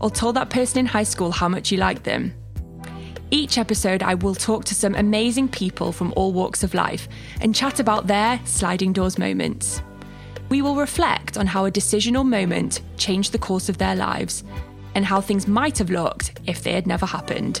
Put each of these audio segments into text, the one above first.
Or told that person in high school how much you liked them. Each episode, I will talk to some amazing people from all walks of life and chat about their sliding doors moments. We will reflect on how a decision or moment changed the course of their lives and how things might have looked if they had never happened.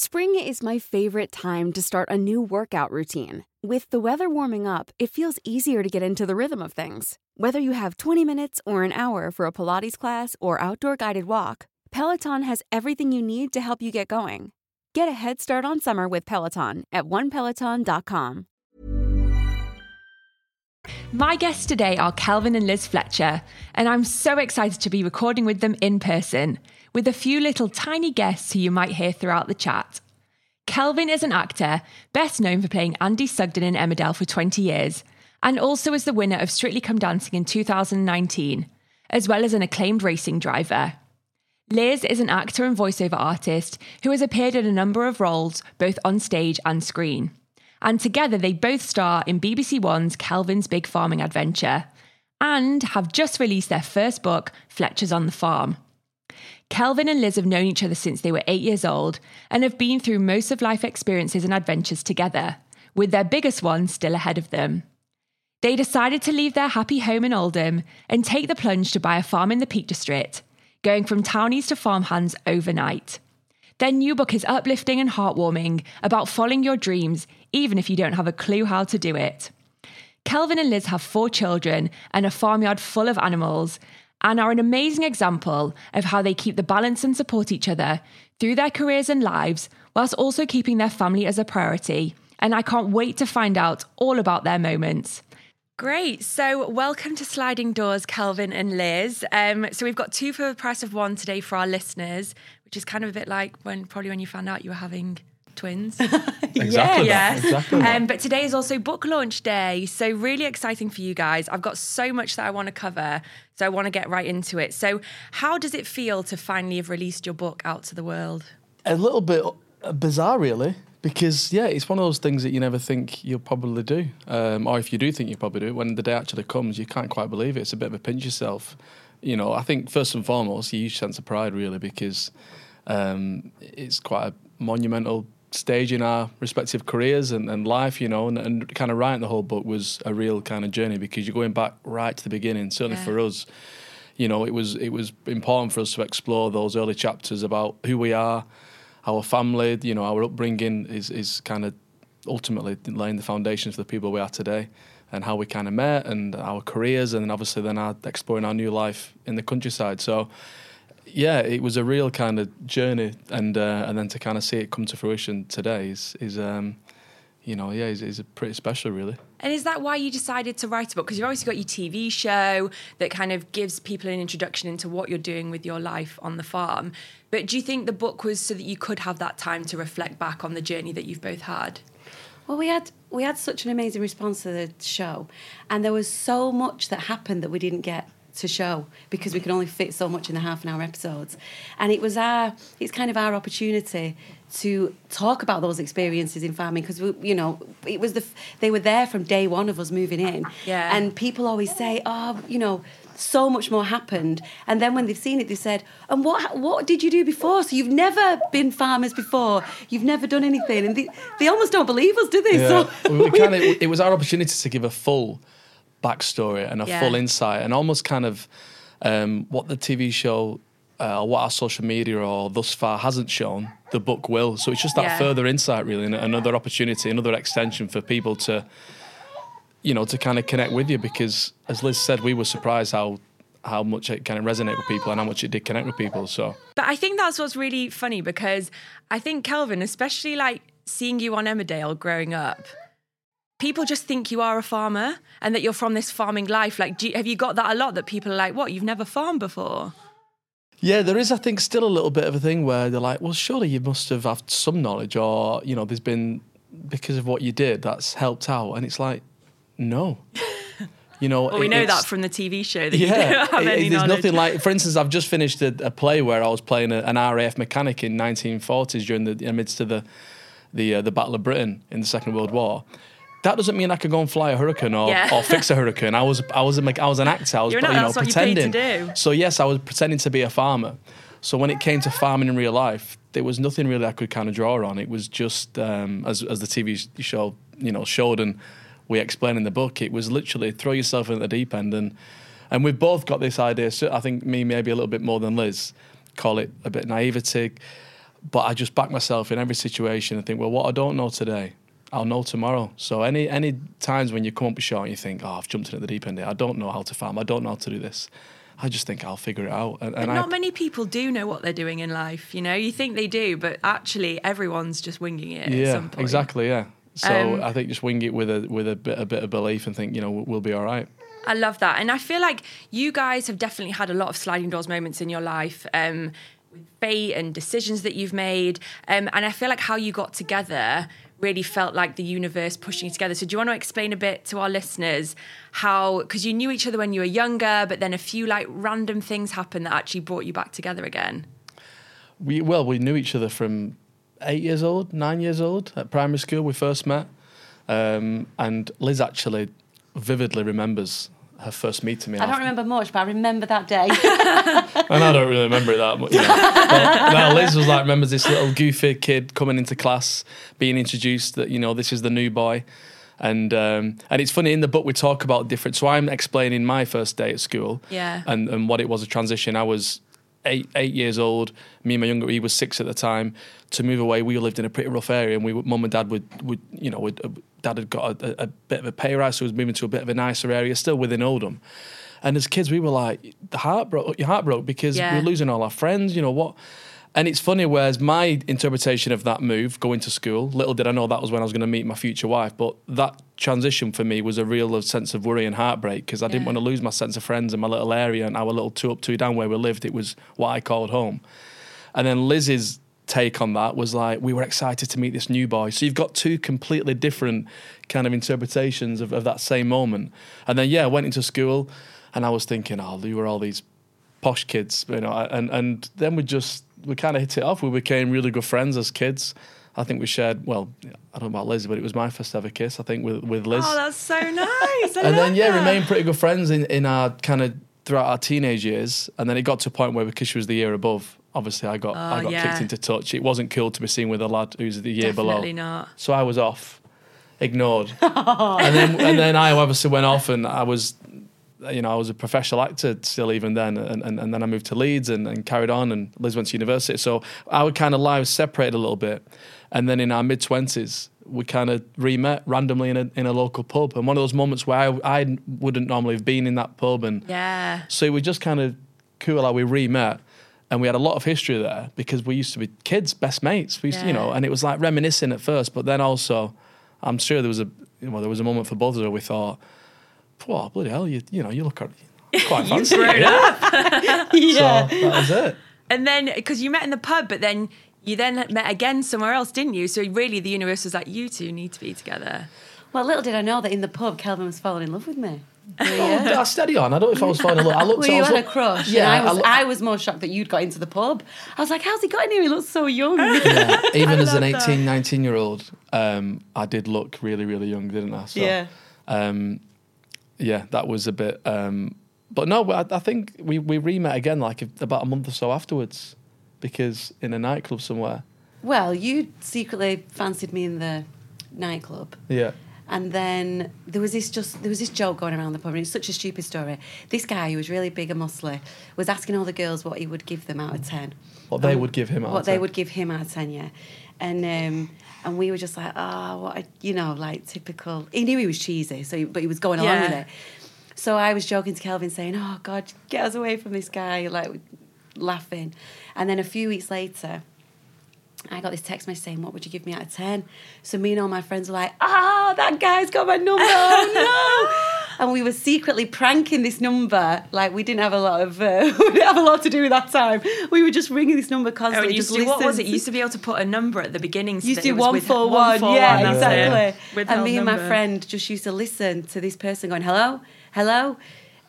Spring is my favorite time to start a new workout routine. With the weather warming up, it feels easier to get into the rhythm of things. Whether you have 20 minutes or an hour for a Pilates class or outdoor guided walk, Peloton has everything you need to help you get going. Get a head start on summer with Peloton at onepeloton.com. My guests today are Kelvin and Liz Fletcher, and I'm so excited to be recording with them in person with a few little tiny guests who you might hear throughout the chat. Kelvin is an actor, best known for playing Andy Sugden in Emmerdale for 20 years, and also as the winner of Strictly Come Dancing in 2019, as well as an acclaimed racing driver. Liz is an actor and voiceover artist who has appeared in a number of roles, both on stage and screen. And together they both star in BBC One's Kelvin's Big Farming Adventure and have just released their first book, Fletcher's on the Farm. Kelvin and Liz have known each other since they were eight years old and have been through most of life experiences and adventures together, with their biggest one still ahead of them. They decided to leave their happy home in Oldham and take the plunge to buy a farm in the Peak District, going from townies to farmhands overnight. Their new book is uplifting and heartwarming about following your dreams, even if you don't have a clue how to do it. Kelvin and Liz have four children and a farmyard full of animals, and are an amazing example of how they keep the balance and support each other through their careers and lives, whilst also keeping their family as a priority. And I can't wait to find out all about their moments. Great. So, welcome to Sliding Doors, Kelvin and Liz. Um, so, we've got two for the price of one today for our listeners, which is kind of a bit like when probably when you found out you were having twins. Exactly. yeah. that, Exactly. that. Um, but today is also book launch day. So, really exciting for you guys. I've got so much that I want to cover. So, I want to get right into it. So, how does it feel to finally have released your book out to the world? a little bit uh, bizarre, really, because yeah, it's one of those things that you never think you'll probably do, um, or if you do think you probably do, when the day actually comes, you can't quite believe it. It's a bit of a pinch yourself. You know, I think first and foremost, a huge sense of pride, really, because um, it's quite a monumental stage in our respective careers and, and life, you know, and, and kind of writing the whole book was a real kind of journey because you're going back right to the beginning, certainly Yeah. for us. You know, it was it was important for us to explore those early chapters about who we are, our family, you know, our upbringing is is kind of ultimately laying the foundations for the people we are today and how we kind of met and our careers and then obviously then our exploring our new life in the countryside. So yeah, it was a real kind of journey, and uh, and then to kind of see it come to fruition today is is um, you know yeah is, is pretty special really. And is that why you decided to write a book? Because you've obviously got your TV show that kind of gives people an introduction into what you're doing with your life on the farm. But do you think the book was so that you could have that time to reflect back on the journey that you've both had? Well, we had we had such an amazing response to the show, and there was so much that happened that we didn't get to show because we could only fit so much in the half an hour episodes. And it was our, it's kind of our opportunity to talk about those experiences in farming because you know it was the they were there from day one of us moving in Yeah. and people always say oh you know so much more happened and then when they've seen it they said and what what did you do before so you've never been farmers before you've never done anything and they, they almost don't believe us do they Yeah. so we kind of, it was our opportunity to give a full backstory and a Yeah. full insight and almost kind of um, what the TV show uh, or what our social media or thus far hasn't shown, the book will. So it's just that Yeah. further insight, really, and another opportunity, another extension for people to, you know, to kind of connect with you because, as Liz said, we were surprised how how much it kind of resonated with people and how much it did connect with people. So But I think that's what's really funny because I think Kelvin, especially like seeing you on Emmerdale growing up, people just think you are a farmer and that you're from this farming life. Like, do you, have you got that a lot that people are like, what, you've never farmed before? Yeah, there is, I think, still a little bit of a thing where they're like, well, surely you must have had some knowledge, or, you know, there's been, because of what you did, that's helped out. And it's like, no. You know, Well, we know that from the TV show that you Yeah, any it- there's knowledge. nothing like, for instance, I've just finished a, a play where I was playing a, an RAF mechanic in 1940s during the amidst of the the uh, the Battle of Britain in the Second World War. That doesn't mean I could go and fly a hurricane or, Yeah. or fix a hurricane. I was I was a, mech- I was an actor. I was You're an you know actor, that's what you paid to pretending. do. So yes, I was pretending to be a farmer. So when it came to farming in real life, there was nothing really I could kind of draw on. It was just um, as as the TV show you know showed and we explain in the book. It was literally throw yourself into the deep end and and we've both got this idea. So I think me maybe a little bit more than Liz. Call it a bit naivety, but I just back myself in every situation and think, well, what I don't know today, I'll know tomorrow. So any any times when you come up short and you think, oh, I've jumped in at the deep end here. I don't know how to farm. I don't know how to do this. I just think I'll figure it out. And, But and not I, many people do know what they're doing in life. You know, you think they do, but actually, everyone's just winging it at yeah, some point. exactly, yeah. So Um, I think just wing it with a with a bit a bit of belief and think, you know, we'll, we'll be all right. I love that. And I feel like you guys have definitely had a lot of sliding doors moments in your life um, with fate and decisions that you've made. Um, and I feel like how you got together really felt like the universe pushing you together. So do you want to explain a bit to our listeners how, because you knew each other when you were younger, but then a few like random things happened that actually brought you back together again? We well, we knew each other from eight years old, nine years old at primary school. We first met, um, and Liz actually vividly remembers her first meeting me. I don't remember much but I remember that day and I don't really remember it that much. You know. but, no, Liz was like remembers this little goofy kid coming into class, being introduced that you know this is the new boy. And um, and it's funny in the book we talk about different. So I'm explaining my first day at school, Yeah. and and what it was a transition. I was eight eight years old. Me and my younger, he was six at the time. To move away, we lived in a pretty rough area, and we, mum and dad would would you know, would, uh, dad had got a, a, a bit of a pay rise, so he was moving to a bit of a nicer area, still within Oldham. And as kids, we were like, the heart broke, your heart broke because Yeah. we're losing all our friends. You know what? And it's funny, whereas my interpretation of that move, going to school, little did I know that was when I was going to meet my future wife. But that transition for me was a real uh, sense of worry and heartbreak because I didn't want to lose my sense of friends in my little area and our little two up, two down where we lived. It was what I called home. And then Liz's take on that was like, we were excited to meet this new boy. So you've got two completely different kind of interpretations of, of that same moment. And then, yeah, I went into school and I was thinking, oh, who were all these posh kids, you know? And, and then we just, we kind of hit it off. We became really good friends as kids. I think we shared, well, I don't know about Liz, but it was my first ever kiss, I think, with, with Liz Oh, that's so nice. And then yeah, that. remained pretty good friends in, in our kind of throughout our teenage years. And then it got to a point where because she was the year above, obviously I got ah, I Oh, got yeah. kicked into touch. It wasn't cool to be seen with a lad who's the year below. Definitely not. So I was off, ignored. and then and then I obviously went off and I was you know, I was a professional actor still even then and, and, and then I moved to Leeds and, and carried on and Liz went to university. So our kind of lives separated a little bit. And then in our mid twenties we kind of re-met randomly in a in a local pub. And one of those moments where I, I wouldn't normally have been in that pub and Yeah. so we just kind of cool how we re-met. And we had a lot of history there because we used to be kids, best mates. We used to, you know, and it was like reminiscing at first, but then also, I'm sure there was a, well, there was a moment for both of us where we thought, "Whoa, bloody hell, you, you know, you look quite fancy." yeah. yeah So that was it. And then, because you met in the pub, but then you then met again somewhere else, didn't you? So really, the universe was like, you two need to be together. well little did I know that in the pub Kelvin was falling in love with me Oh, I steady on. I don't know if I was falling in love. I looked Well, I you was had a crush. Yeah, I was, lo- I, was more shocked that you'd got into the pub. I was like, how's he got in here? He looks so young. yeah, even as an love that. 18, 19 year old, um, I did look really, really young, didn't I? So, Yeah. Um, yeah, that was a bit. Um, but no, I, I think we, we re met again like about a month or so afterwards because in a nightclub somewhere. Well, you secretly fancied me in the nightclub. Yeah. And then there was this just there was this joke going around the pub, and it's such a stupid story. This guy who was really big and muscly was asking all the girls what he would give them out of ten. What they Um, would give him out What they would give him out of ten, yeah. And um, and we were just like, oh, what a, you know, like typical. He knew he was cheesy, so he, but he was going along with Yeah. it. So I was joking to Kelvin, saying, "Oh God, get us away from this guy!" Like laughing. And then a few weeks later, I got this text message saying, "What would you give me out of 10? So me and all my friends were like, "Oh, that guy's got my number! Oh no!" and we were secretly pranking this number. Like we didn't have a lot of uh, we didn't have a lot to do with that time. We were just ringing this number Oh, constantly. you used just to what was it? You used to be able to put a number at the beginning. so used to do was one with- for one, yeah, that's exactly. And me and my friend just used to listen to this person going, "Hello, hello,"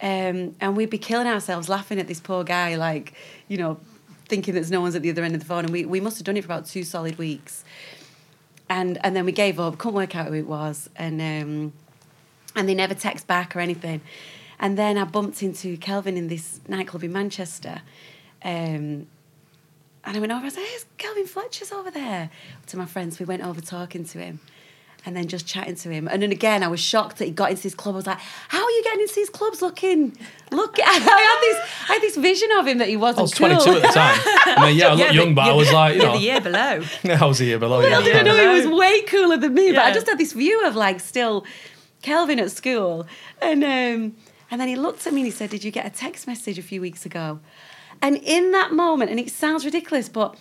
um, and we'd be killing ourselves laughing at this poor guy, like you know, thinking that no one's at the other end of the phone. And we, we must have done it for about two solid weeks, and and then we gave up, couldn't work out who it was, and um, and they never text back or anything. And then I bumped into Kelvin in this nightclub in Manchester. Um, and I went over, I said, hey, Kelvin Fletcher's over there. To my friends, we went over talking to him and then just chatting to him. And then again, I was shocked that he got into this club. I was like, how are you getting into these clubs looking? Look, I had this, I had this vision of him that he wasn't I was cool. 22 at the time. I mean, yeah, I looked young, but I was like, you yeah, know, the year below. I was a year below. Little Yeah, did I know Yeah. he was way cooler than me, but I just had this view of like still Kelvin at school. And um, and then he looked at me and he said, Did you get a text message a few weeks ago? And in that moment, and it sounds ridiculous, but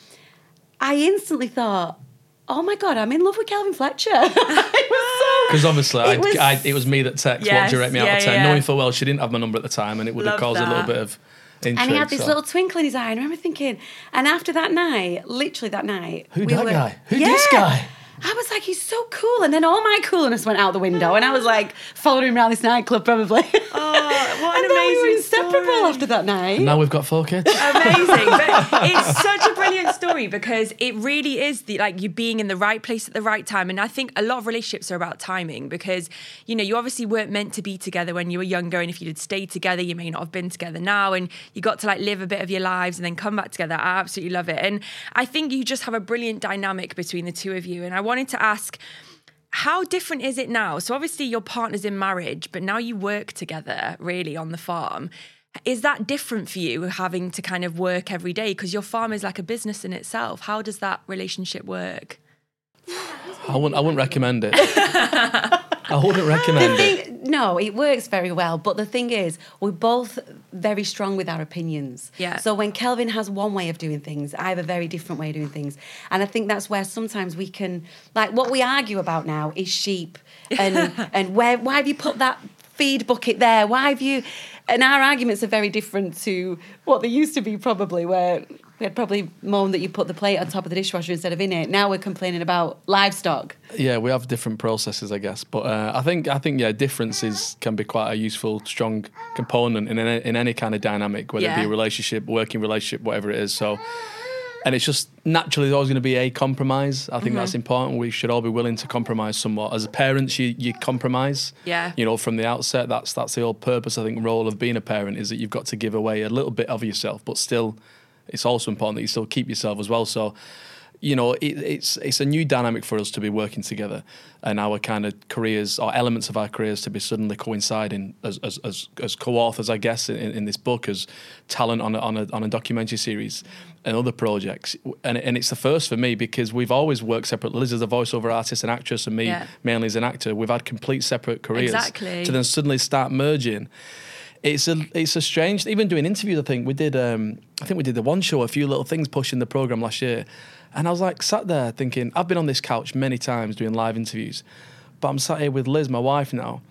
I instantly thought, Oh my God, I'm in love with Kelvin Fletcher. it was so Because obviously, It was- I'd, it was me that texted, Yes, what rate me out yeah, of 10? yeah. Knowing full well she didn't have my number at the time and it would Love have caused a little bit of intrigue. and he had this so. little twinkle in his eye. And I remember thinking, and after that night, literally that night, Who that guy? Who this guy? I was like, he's so cool. And then all my coolness went out the window. And I was like, following him around this nightclub probably. Oh, what an and then we were inseparable story. after that night. And now we've got four kids. amazing but it's such a brilliant story because it really is the like you being in the right place at the right time and i think a lot of relationships are about timing because you know you obviously weren't meant to be together when you were younger and if you'd stayed together you may not have been together now and you got to like live a bit of your lives and then come back together i absolutely love it and i think you just have a brilliant dynamic between the two of you and i wanted to ask how different is it now? So obviously your partner's in marriage, but now you work together really on the farm. Is that different for you having to kind of work every day because your farm is like a business in itself? How does that relationship work? I wouldn't, I wouldn't recommend it. I wouldn't recommend The it. no, it works very well. But the thing is, we're both very strong with our opinions. Yeah. So when Kelvin has one way of doing things, I have a very different way of doing things. And I think that's where sometimes we can, like, what we argue about now is sheep and and where why have you put that feed bucket there? Why have you? And our arguments are very different to what they used to be, probably, where we had probably moaned that you put the plate on top of the dishwasher instead of in it. Now we're complaining about livestock. Yeah, we have different processes, I guess. But uh, I think, I think, yeah, differences can be quite a useful, strong component in any, in any kind of dynamic, whether it be a relationship, working relationship, whatever it is. So, and it's just naturally there's always going to be a compromise. I think that's Mm-hmm. important. We should all be willing to compromise somewhat. As parents, you you compromise. Yeah. You know, from the outset, that's that's the whole purpose. I think role of being a parent is that you've got to give away a little bit of yourself, but still, it's also important that you still keep yourself as well. So. You know, it, it's it's a new dynamic for us to be working together, and our kind of careers or elements of our careers to be suddenly coinciding as as as, as co-authors, I guess, in, in this book as talent on a, on a on a documentary series and other projects. And and it's the first for me because we've always worked separately. Liz is a voiceover artist and actress, and me Yeah. mainly as an actor. We've had complete separate careers. Exactly. To then suddenly start merging. It's a it's a strange. Even doing interviews, I think we did. Um, I think we did the one show, a few little things pushing the program last year, and I was like sat there thinking, I've been on this couch many times doing live interviews, but I'm sat here with Liz, my wife now,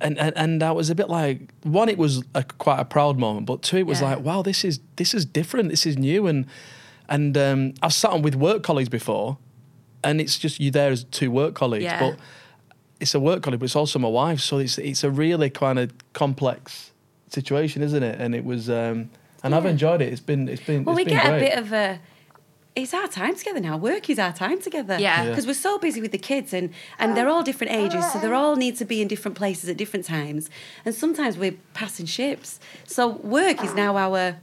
and and, and I was a bit like one, it was a, quite a proud moment, but two, it was Yeah. like, wow, this is this is different, this is new, and and um, I've sat on with work colleagues before, and it's just you there as two work colleagues, Yeah. but it's a work colleague, but it's also my wife. So it's it's a really kind of complex situation, isn't it? And it was, um, and I've enjoyed it. It's been it's been Well, it's we been get great. a bit of a. It's our time together now. Work is our time together. Yeah. Yeah. Because we're so busy with the kids and, and they're all different ages, so they all need to be in different places at different times. And sometimes we're passing ships. So work is now our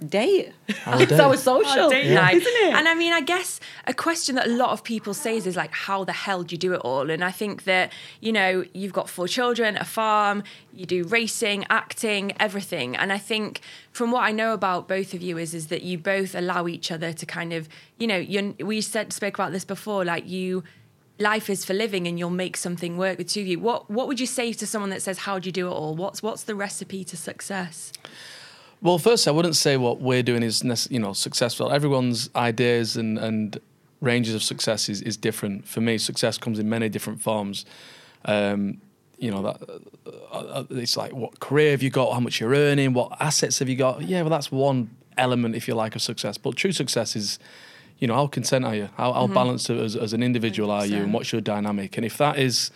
date. Our it's date. our social. date night. Isn't it? And I mean, I guess a question that a lot of people say is, is like, how the hell do you do it all? And I think that, you know, you've got four children, a farm, you do racing, acting, everything. And I think from what I know about both of you is, is that you both allow each other to kind of, you know, you we said spoke about this before, like you life is for living and you'll make something work with two of you. What what would you say to someone that says, How do you do it all? What's what's the recipe to success? Well, first, I wouldn't say what we're doing is you know successful. Everyone's ideas and, and ranges of success is, is different. For me, success comes in many different forms. Um, you know that uh, uh, it's like what career have you got, how much you're earning, what assets have you got. Yeah, well, that's one element, if you like, of success. But true success is, you know, how content are you? How, how balanced as, as an individual are you, and what's your dynamic? And if that is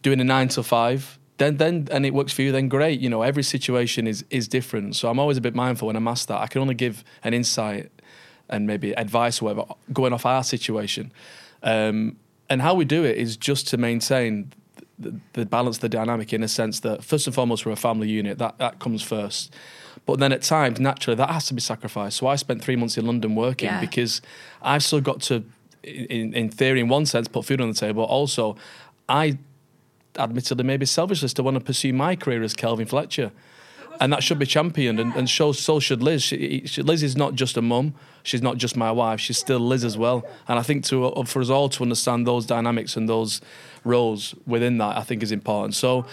doing a nine to five, then then and it works for you, then great. You know, every situation is is different. So I'm always a bit mindful when I'm asked that. I can only give an insight and maybe advice or whatever going off our situation. Um, and how we do it is just to maintain the, the balance, the dynamic in a sense that first and foremost we're a family unit. That that comes first. But then at times, naturally, that has to be sacrificed. So I spent three months in London working Yeah. because I've still got to, in, in theory, in one sense, put food on the table. Also, I admittedly maybe selfishly to want to pursue my career as Kelvin Fletcher. And that should be championed, and, and so, so should Liz. She, she, Liz is not just a mum; she's not just my wife. She's still Liz as well. And I think to uh, for us all to understand those dynamics and those roles within that, I think is important. So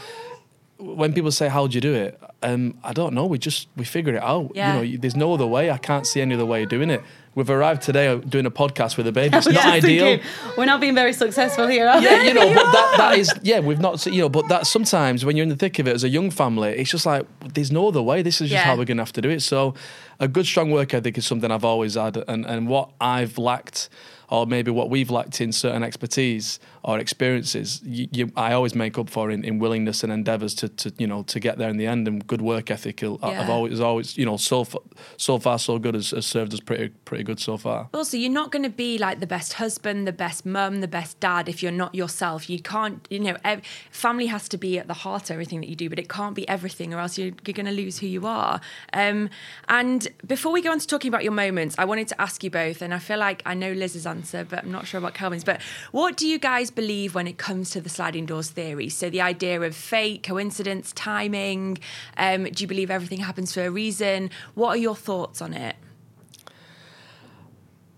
when people say, "How do you do it?" Um, I don't know. We just we figure it out. Yeah. You know, there's no other way. I can't see any other way of doing it. We've arrived today doing a podcast with a baby. It's not ideal. thinking, we're not being very successful here, are Yeah, you know, but that, that is, yeah, we've not, you know, but that sometimes when you're in the thick of it as a young family, it's just like, there's no other way. This is just Yeah. how we're going to have to do it. So a good, strong work ethic is something I've always had. And, and what I've lacked, or maybe what we've lacked in certain expertise or experiences, you, you, I always make up for in, in willingness and endeavours to, to, you know, to get there in the end. And good work ethic, I've Yeah. always, always, you know, so far, so far, so good has, has served us pretty, pretty good so far. Also, you're not going to be like the best husband, the best mum, the best dad if you're not yourself. You can't, you know, ev- family has to be at the heart of everything that you do, but it can't be everything, or else you're, you're going to lose who you are. Um, and before we go on to talking about your moments, I wanted to ask you both, and I feel like I know Liz's answer, but I'm not sure about Kelvin's. But what do you guys believe when it comes to the sliding doors theory? So the idea of fate, coincidence, timing. Um, do you believe everything happens for a reason? What are your thoughts on it?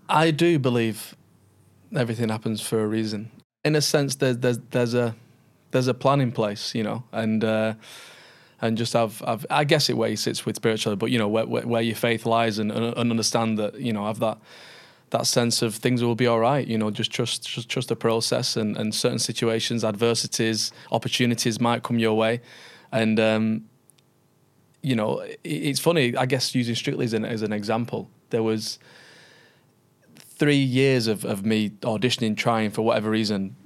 I do believe everything happens for a reason. In a sense, there's there's there's a there's a plan in place, you know, and uh, and just have, have I guess it where he sits with spirituality, but you know where, where, where your faith lies, and and understand that you know have that that sense of things will be all right. You know, just trust just trust the process, and and certain situations, adversities, opportunities might come your way, and. Um, you know, it- it's funny. I guess using Strictly as an, as an example, there was three years of, of me auditioning, trying for whatever reason,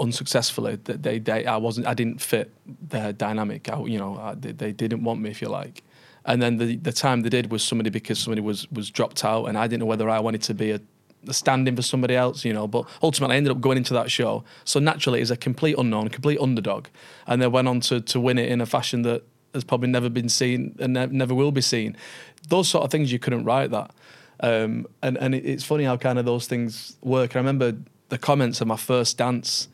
unsuccessfully. That they, they, I wasn't, I didn't fit their dynamic. I, you know, I, they, they didn't want me, if you like. And then the the time they did was somebody because somebody was was dropped out, and I didn't know whether I wanted to be a, a stand-in for somebody else, you know. But ultimately, I ended up going into that show. So naturally, it's a complete unknown, complete underdog, and they went on to to win it in a fashion that has probably never been seen and ne- never will be seen. Those sort of things you couldn't write that. Um, and and it, it's funny how kind of those things work. I remember the comments of my first dance,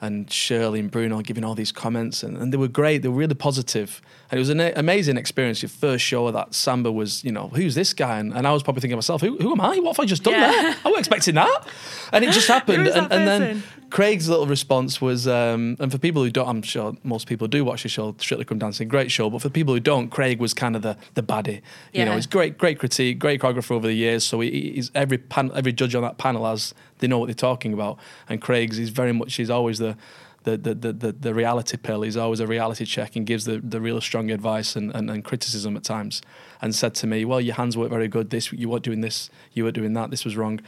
and Shirley and Bruno giving all these comments, and, and they were great. They were really positive, and it was an amazing experience. Your first show that samba was, you know, who's this guy? And, and I was probably thinking to myself, who, who am I? What have I just done Yeah. there? I wasn't expecting that, and it just happened. And, and then? Craig's little response was, um, and for people who don't, I'm sure most people do watch the show, Strictly Come Dancing, great show. But for people who don't, Craig was kind of the the baddie. You know, he's great, great critique, great choreographer over the years. So he, he's every pan, every judge on that panel has they know what they're talking about. And Craig's is very much he's always the. The, the, the, the, reality pill. He's always a reality check and gives the, the real strong advice and, and, and criticism at times. And said to me, "Well, your hands weren't very good. This you weren't doing this. You weren't doing that. This was wrong."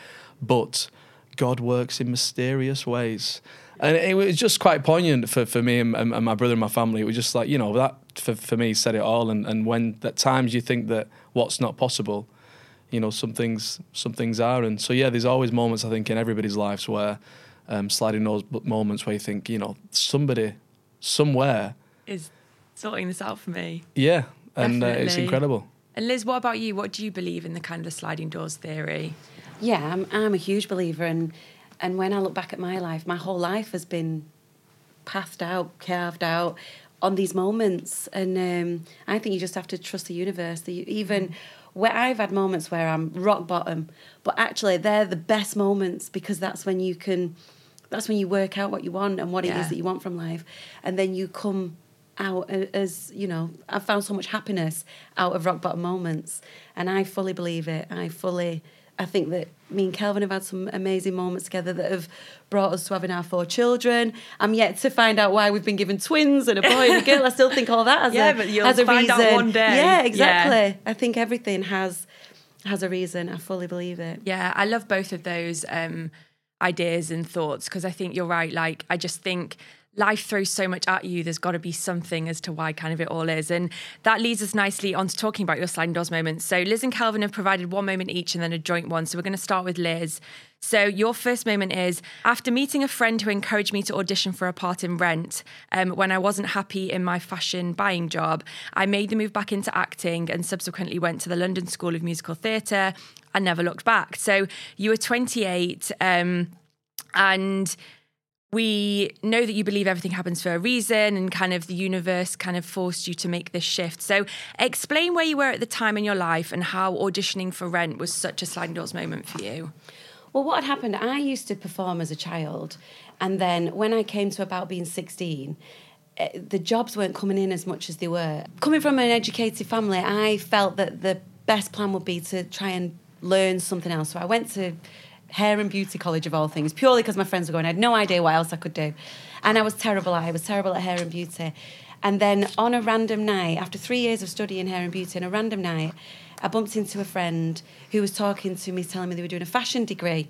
But God works in mysterious ways. And it was just quite poignant for, for me and, and, and my brother and my family. It was just like, you know, that for, for me said it all. And, and when at times you think that what's not possible, you know, some things, some things are. And so, yeah, there's always moments, I think, in everybody's lives where um, sliding those moments where you think, you know, somebody somewhere Is sorting this out for me. yeah, and uh, it's incredible. And Liz, what about you? What do you believe in the kind of sliding doors theory? Yeah, I'm, I'm a huge believer, and and when I look back at my life, my whole life has been pathed out, carved out on these moments, and um, I think you just have to trust the universe. The, even where I've had moments where I'm rock bottom, but actually they're the best moments because that's when you can, that's when you work out what you want and what it Yeah. is that you want from life, and then you come out as you know i've found so much happiness out of rock bottom moments. And i fully believe it. I fully i think that me and kelvin have had some amazing moments together that have brought us to having our four children i'm yet to find out why we've been given twins and a boy and a girl i still think all that has Yeah, a, but you'll has a find out one day. yeah Yeah. exactly i think everything has has a reason i fully believe it Yeah, I love both of those um, ideas and thoughts because I think you're right. Like, I just think life throws so much at you. There's got to be something as to why kind of it all is. And that leads us nicely on to talking about your sliding doors moments. So, Liz and Kelvin have provided one moment each and then a joint one. So, we're going to start with Liz. So, your first moment is after meeting a friend who encouraged me to audition for a part in Rent um, when I wasn't happy in my fashion buying job, I made the move back into acting and subsequently went to the London School of Musical Theatre and never looked back. So, you were 28 um, and we know that you believe everything happens for a reason and kind of the universe kind of forced you to make this shift. So, explain where you were at the time in your life and how auditioning for Rent was such a sliding doors moment for you. Well, what had happened, I used to perform as a child, and then when I came to about being 16, eh, the jobs weren't coming in as much as they were. Coming from an educated family, I felt that the best plan would be to try and learn something else. So I went to hair and beauty college of all things, purely because my friends were going. I had no idea what else I could do. And I was terrible. I was terrible at hair and beauty. And then on a random night, after three years of studying hair and beauty, on a random night, I bumped into a friend who was talking to me, telling me they were doing a fashion degree.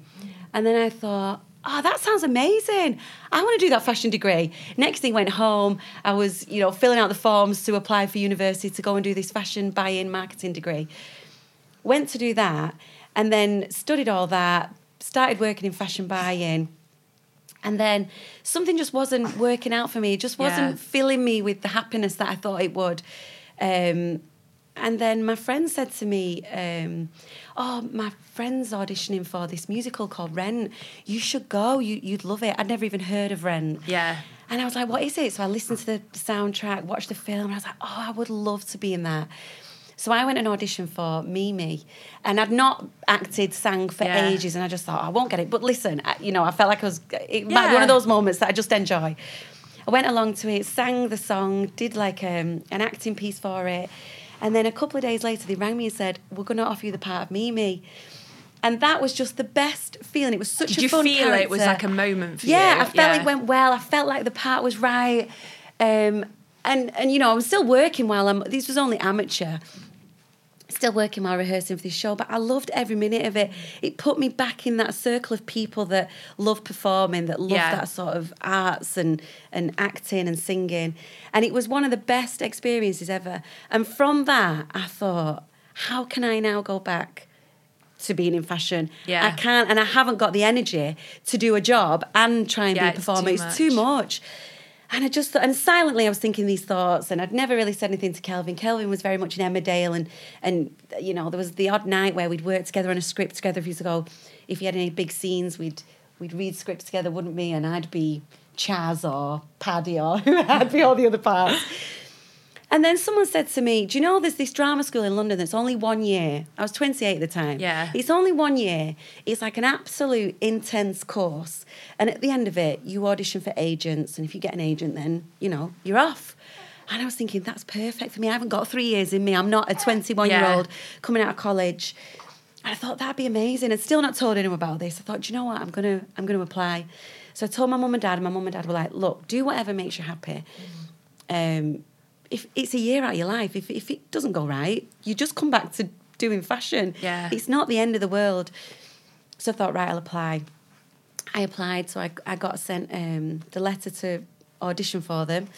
And then I thought, oh, that sounds amazing. I want to do that fashion degree. Next thing, went home. I was, you know, filling out the forms to apply for university to go and do this fashion buy-in marketing degree. Went to do that, and then studied all that. Started working in fashion buy-in. And then something just wasn't working out for me. It just wasn't Yeah. filling me with the happiness that I thought it would. Um, and then my friend said to me, um, "Oh, my friend's auditioning for this musical called Rent. You should go. You, you'd love it." I'd never even heard of Rent. Yeah. And I was like, "What is it?" So I listened to the soundtrack, watched the film, and I was like, "Oh, I would love to be in that." So I went and auditioned for Mimi, and I'd not acted, sang for Yeah. ages, and I just thought I won't get it. But listen, I, you know, I felt like I was it, might be one of those moments that I just enjoy. I went along to it, sang the song, did like um, an acting piece for it, and then a couple of days later, they rang me and said, "We're going to offer you the part of Mimi." And that was just the best feeling. It was such Did a you fun feel it was like a moment for yeah, you? I felt Yeah. it went well. I felt like the part was right. Um, and and you know, I'm still working while I'm. This was only amateur. Still working while rehearsing for this show, but I loved every minute of it. It put me back in that circle of people that love performing, that love Yeah. that sort of arts and and acting and singing, and it was one of the best experiences ever. And from that, I thought, how can I now go back? to being in fashion. Yeah. I can't, and I haven't got the energy to do a job and try and Yeah, be a it's performer. too It's too much. And I just thought, and silently I was thinking these thoughts, and I'd never really said anything to Kelvin. Kelvin was very much in Emmerdale, and and you know there was the odd night where we'd work together on a script together. If he used to go, if he had any big scenes, we'd we'd read scripts together, wouldn't we? And I'd be Chas or Paddy or I'd be all the other parts. And then someone said to me, Do you know there's this drama school in London that's only one year? I was 28 at the time. Yeah. It's only one year. It's like an absolute intense course. And at the end of it, you audition for agents. And if you get an agent, then, you know, you're off. And I was thinking, that's perfect for me. I haven't got three years in me. I'm not a 21 year old coming out of college. And I thought that'd be amazing. I'd still not told anyone about this. I thought, Do you know what? I'm gonna I'm gonna apply. So I told my mum and dad, and my mum and dad were like, look, do whatever makes you happy. Um, if it's a year out of your life, if if it doesn't go right, you just come back to doing fashion. Yeah. It's not the end of the world. So I thought, right, I'll apply. I applied, so I, I got sent um, the letter to audition for them.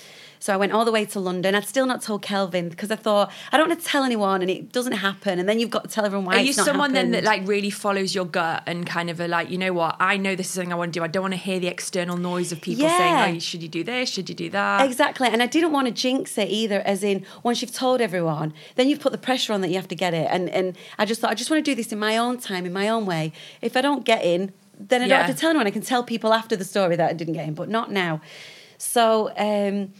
So I went all the way to London. I'd still not told Kelvin because I thought I don't want to tell anyone, and it doesn't happen. And then you've got to tell everyone why. Are you someone then that like really follows your gut and kind of a like, you know what, I know this is something I want to do. I don't want to hear the external noise of people Yeah. saying, oh, should you do this? Should you do that? Exactly. And I didn't want to jinx it either, as in once you've told everyone, then you've put the pressure on that you have to get it. And and I just thought I just want to do this in my own time, in my own way. If I don't get in, then I don't Yeah. have to tell anyone. I can tell people after the story that I didn't get in, but not now. So um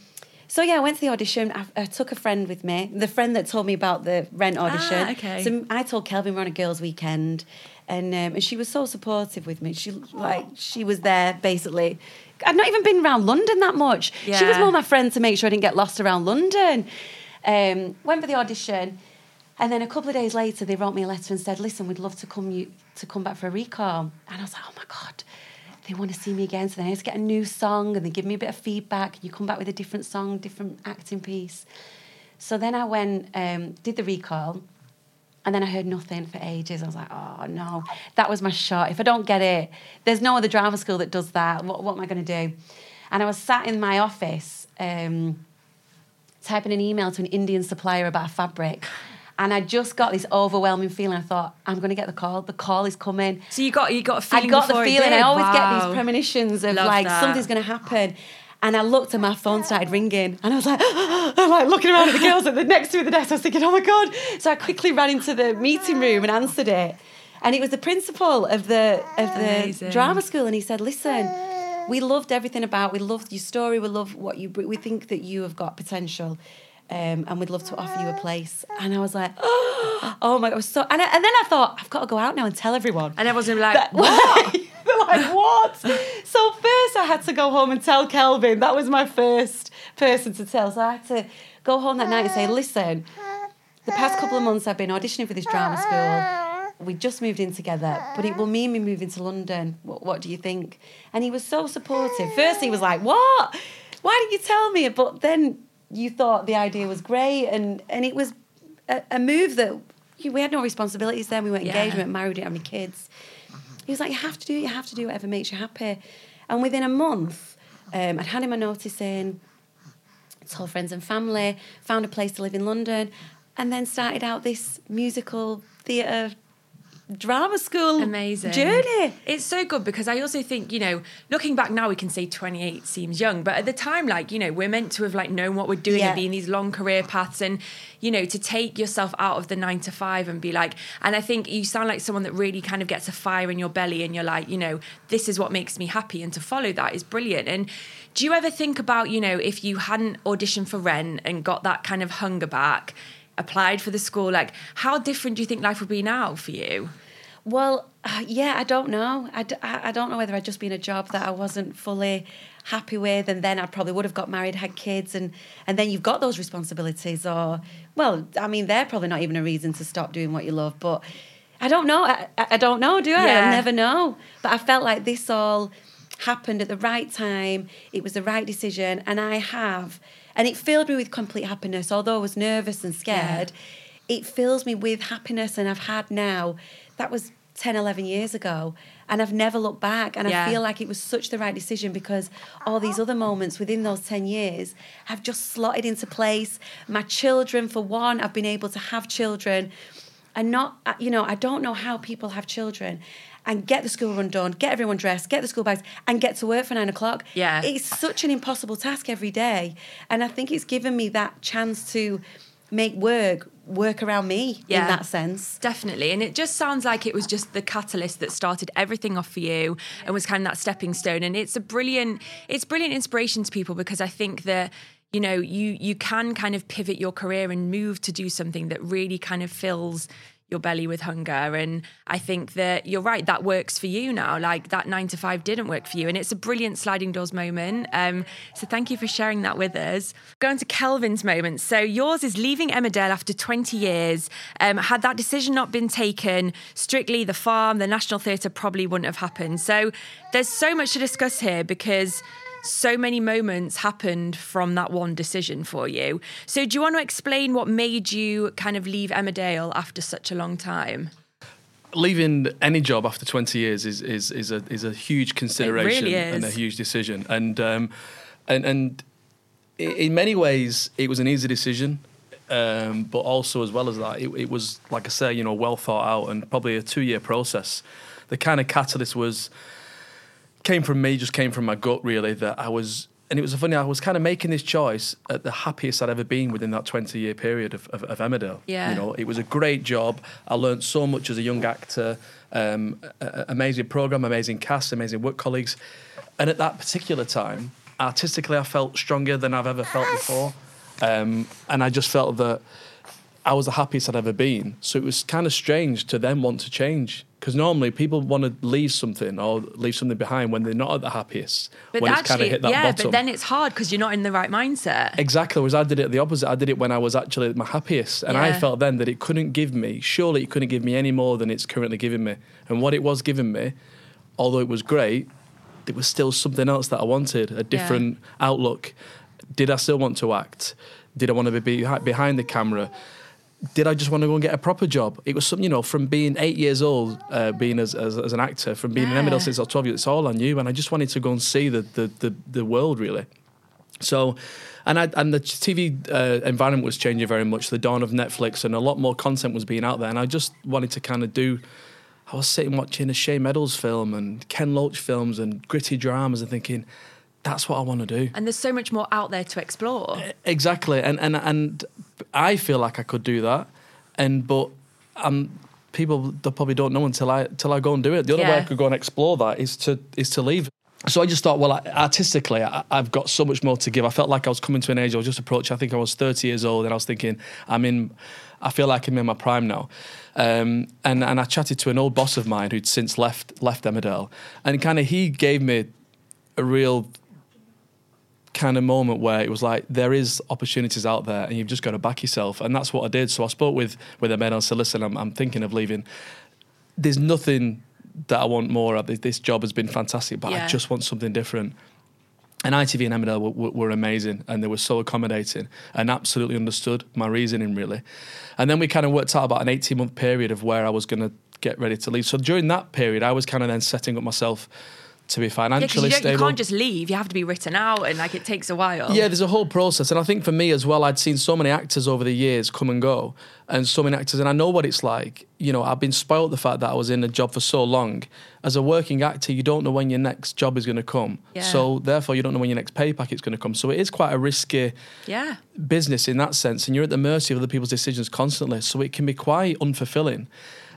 so yeah, I went to the audition. I, I took a friend with me, the friend that told me about the rent audition. Ah, okay. So I told Kelvin we're on a girls' weekend, and um, and she was so supportive with me. She like she was there basically. I'd not even been around London that much. Yeah. She was more my friend to make sure I didn't get lost around London. Um, went for the audition, and then a couple of days later, they wrote me a letter and said, "Listen, we'd love to come you to come back for a recall." And I was like, "Oh my god." They want to see me again, so then I to get a new song, and they give me a bit of feedback. You come back with a different song, different acting piece. So then I went, um, did the recall, and then I heard nothing for ages. I was like, oh no, that was my shot. If I don't get it, there's no other drama school that does that. What, what am I going to do? And I was sat in my office um, typing an email to an Indian supplier about fabric. And I just got this overwhelming feeling. I thought, I'm going to get the call. The call is coming. so you got you got a feeling I got the feeling. I always get these premonitions of Love like that. something's going to happen. And I looked and my phone started ringing, and I was like, I'm like looking around at the girls at the next to me at the desk. I was thinking, oh my god! So I quickly ran into the meeting room and answered it, and it was the principal of the of the Amazing. drama school, and he said, listen. We loved everything about. We loved your story. We love what you. We think that you have got potential, um, and we'd love to offer you a place. And I was like, oh my god, I was so. And, I, and then I thought, I've got to go out now and tell everyone. And everyone's gonna be like, That- what? They're like, what? so first I had to go home and tell Kelvin. That was my first person to tell. So I had to go home that night and say, listen, the past couple of months I've been auditioning for this drama school. We just moved in together, but it will mean me moving to London. What, what do you think? And he was so supportive. First he was like, what? Why didn't you tell me? But then you thought the idea was great. And, and it was a, a move that we had no responsibilities then. We weren't Yeah. engaged, we weren't married, we didn't have any kids. He was like, you have to do it, you have to do whatever makes you happy. And within a month, um, I'd handed my notice in, told friends and family, found a place to live in London, and then started out this musical theatre drama school Amazing journey. It's so good because I also think you know, looking back now, we can say 28 seems young, but at the time, like you know, we're meant to have like known what we're doing Yeah. and be in these long career paths, and you know, to take yourself out of the nine to five and be like, and I think you sound like someone that really kind of gets a fire in your belly, and you're like, you know, this is what makes me happy, and to follow that is brilliant. And do you ever think about you know, if you hadn't auditioned for Rent and got that kind of hunger back? applied for the school like how different do you think life would be now for you Well, uh, yeah, I don't know. I, d- I, I don't know whether I'd just been a job that I wasn't fully happy with, and then I probably would have got married, had kids, and and then you've got those responsibilities. Or, well, I mean, they're probably not even a reason to stop doing what you love. But I don't know. I, I I don't know, do I? Yeah. I'll never know. But I felt like this all happened at the right time. It was the right decision, and I have, and it filled me with complete happiness. Although I was nervous and scared, it fills me with happiness, and I've had now. That was 10, 11 years ago, and I've never looked back. And Yeah. I feel like it was such the right decision because all these other moments within those 10 years have just slotted into place. My children, for one, I've been able to have children and not, uh, you know, I don't know how people have children and get the school run done, get everyone dressed, get the school bags, and get to work for nine o'clock. Yeah. It's such an impossible task every day. And I think it's given me that chance to make work work around me Yeah. in that sense. Definitely. And it just sounds like it was just the catalyst that started everything off for you and was kind of that stepping stone. And it's a brilliant, it's brilliant inspiration to people because I think that you know you you can kind of pivot your career and move to do something that really kind of fills your belly with hunger. And i think that you're right that works for you now. Like that nine to five didn't work for you. And it's a brilliant sliding doors moment. Um, so thank you for sharing that with us. Going to kelvin's moment. So yours is leaving emmerdale after 20 years. Um, had that decision not been taken strictly the farm the national theatre probably wouldn't have happened. So there's so much to discuss here because so many moments happened from that one decision for you. So, do you want to explain what made you kind of leave Emmerdale after such a long time? leaving any job after 20 years is is is a is a huge consideration really and a huge decision and um and and in many ways it was an easy decision um but also as well as that it, it was like i say you know well thought out and probably a two year process the kind of catalyst was came from me, just came from my gut, really. That I was, and it was funny. I was kind of making this choice at the happiest I'd ever been within that twenty-year period of, of, of Emmerdale. Yeah. you know, it was a great job. I learned so much as a young actor. Um, a- a- amazing program, amazing cast, amazing work colleagues, and at that particular time, artistically, I felt stronger than I've ever felt before, um, and I just felt that I was the happiest I'd ever been. So it was kind of strange to then want to change. Because normally people want to leave something or leave something behind when they're not at the happiest. But when it's kind actually, of yeah, bottom. but then it's hard because you're not in the right mindset. Exactly. Whereas I did it the opposite. I did it when I was actually at my happiest. And I felt then that it couldn't give me, surely it couldn't give me any more than it's currently giving me. And what it was giving me, although it was great, there was still something else that I wanted, a different outlook. Did I still want to act? Did I want to be behind the camera? Did I just want to go and get a proper job? It was something, you know, from being eight years old, uh, being as, as, as an actor, from being Yeah. in Emmerdale since I was 12 years, it's all I knew. And I just wanted to go and see the, the, the, the world, really. So, and I, and the TV uh, environment was changing very much. The dawn of Netflix and a lot more content was being out there, and I just wanted to kind of do. I was sitting watching a Shane Meadows film and Ken Loach films and gritty dramas and thinking, that's what I want to do. And there's so much more out there to explore. Exactly, and and and I feel like I could do that, and but um, people they probably don't know until I until I go and do it. The other way I could go and explore that is to is to leave. So I just thought, well, I, artistically, I, I've got so much more to give. I felt like I was coming to an age. I was just approaching. I think I was 30 years old, and I was thinking, I'm in. I feel like I'm in my prime now. Um, and and I chatted to an old boss of mine who'd since left left Emmerdale, and kind of he gave me a real kind of moment where it was like there is opportunities out there and you've just got to back yourself. And that's what I did. So I spoke with with a man and said listen I'm, I'm thinking of leaving. There's nothing that I want more of this job has been fantastic but Yeah. I just want something different. And ITV and Emmerdale were, were, were amazing and they were so accommodating and absolutely understood my reasoning really. And then we kind of worked out about an 18 month period of where I was going to get ready to leave. So during that period I was kind of then setting up myself to be Yeah, financially you, don't, you can't just leave. You have to be written out, and like it takes a while. yeah, there's a whole process. And I think for me as well, I'd seen so many actors over the years come and go, and so many actors, and I know what it's like. You know, I've been spoiled the fact that I was in a job for so long. As a working actor, you don't know when your next job is going to come. Yeah. So, therefore, you don't know when your next pay packet's going to come. So, it is quite a risky yeah. business in that sense, and you're at the mercy of other people's decisions constantly. So it can be quite unfulfilling.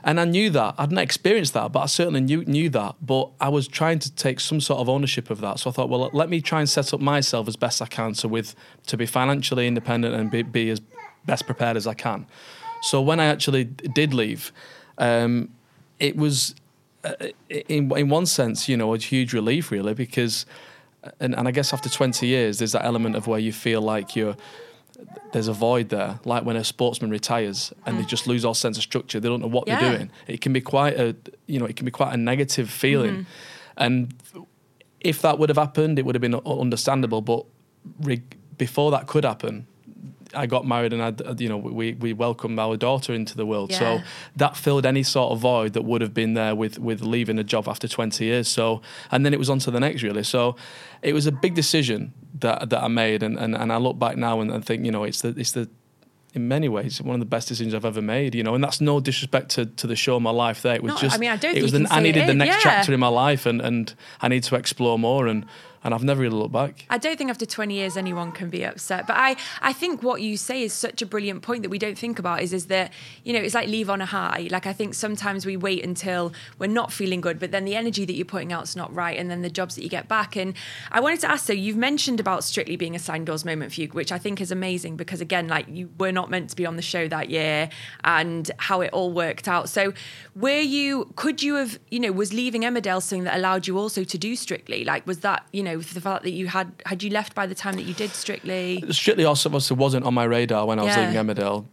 And I knew that. I'd not experienced that, but I certainly knew, knew that. But I was trying to take some sort of ownership of that. So I thought, well, let me try and set up myself as best I can to with to be financially independent and be, be as best prepared as I can. So when I actually did leave, um, it was uh, in in one sense, you know, a huge relief really because, and, and I guess after 20 years, there's that element of where you feel like you're there's a void there, like when a sportsman retires and they mm. just lose all sense of structure. They don't know what Yeah. they're doing. It can be quite a, you know, it can be quite a negative feeling. Mm-hmm. And if that would have happened, it would have been understandable. But re- before that could happen, I got married and I, you know, we we welcomed our daughter into the world. Yeah. So that filled any sort of void that would have been there with with leaving a job after 20 years. So and then it was on to the next really. So it was a big decision that that I made and and, and I look back now and, and think you know it's the it's the in many ways one of the best decisions I've ever made. You know, and that's no disrespect to, to the show, my life. There, it was No, just I mean, I don't it was the, I needed the next yeah. chapter in my life and and I need to explore more and and I've never really looked back. I don't think after 20 years anyone can be upset. But I, I think what you say is such a brilliant point that we don't think about is, is that, you know, it's like leave on a high. Like I think sometimes we wait until we're not feeling good, but then the energy that you're putting out is not right. And then the jobs that you get back. And I wanted to ask, so you've mentioned about strictly being a sliding doors moment for you, which I think is amazing because again, like you were not meant to be on the show that year and how it all worked out. So were you, could you have, you know, was leaving Emmerdale something that allowed you also to do strictly? Like was that, you know, the fact that you had, had you left by the time that you did strictly? Strictly also obviously wasn't on my radar when I was Yeah. leaving Emmerdale.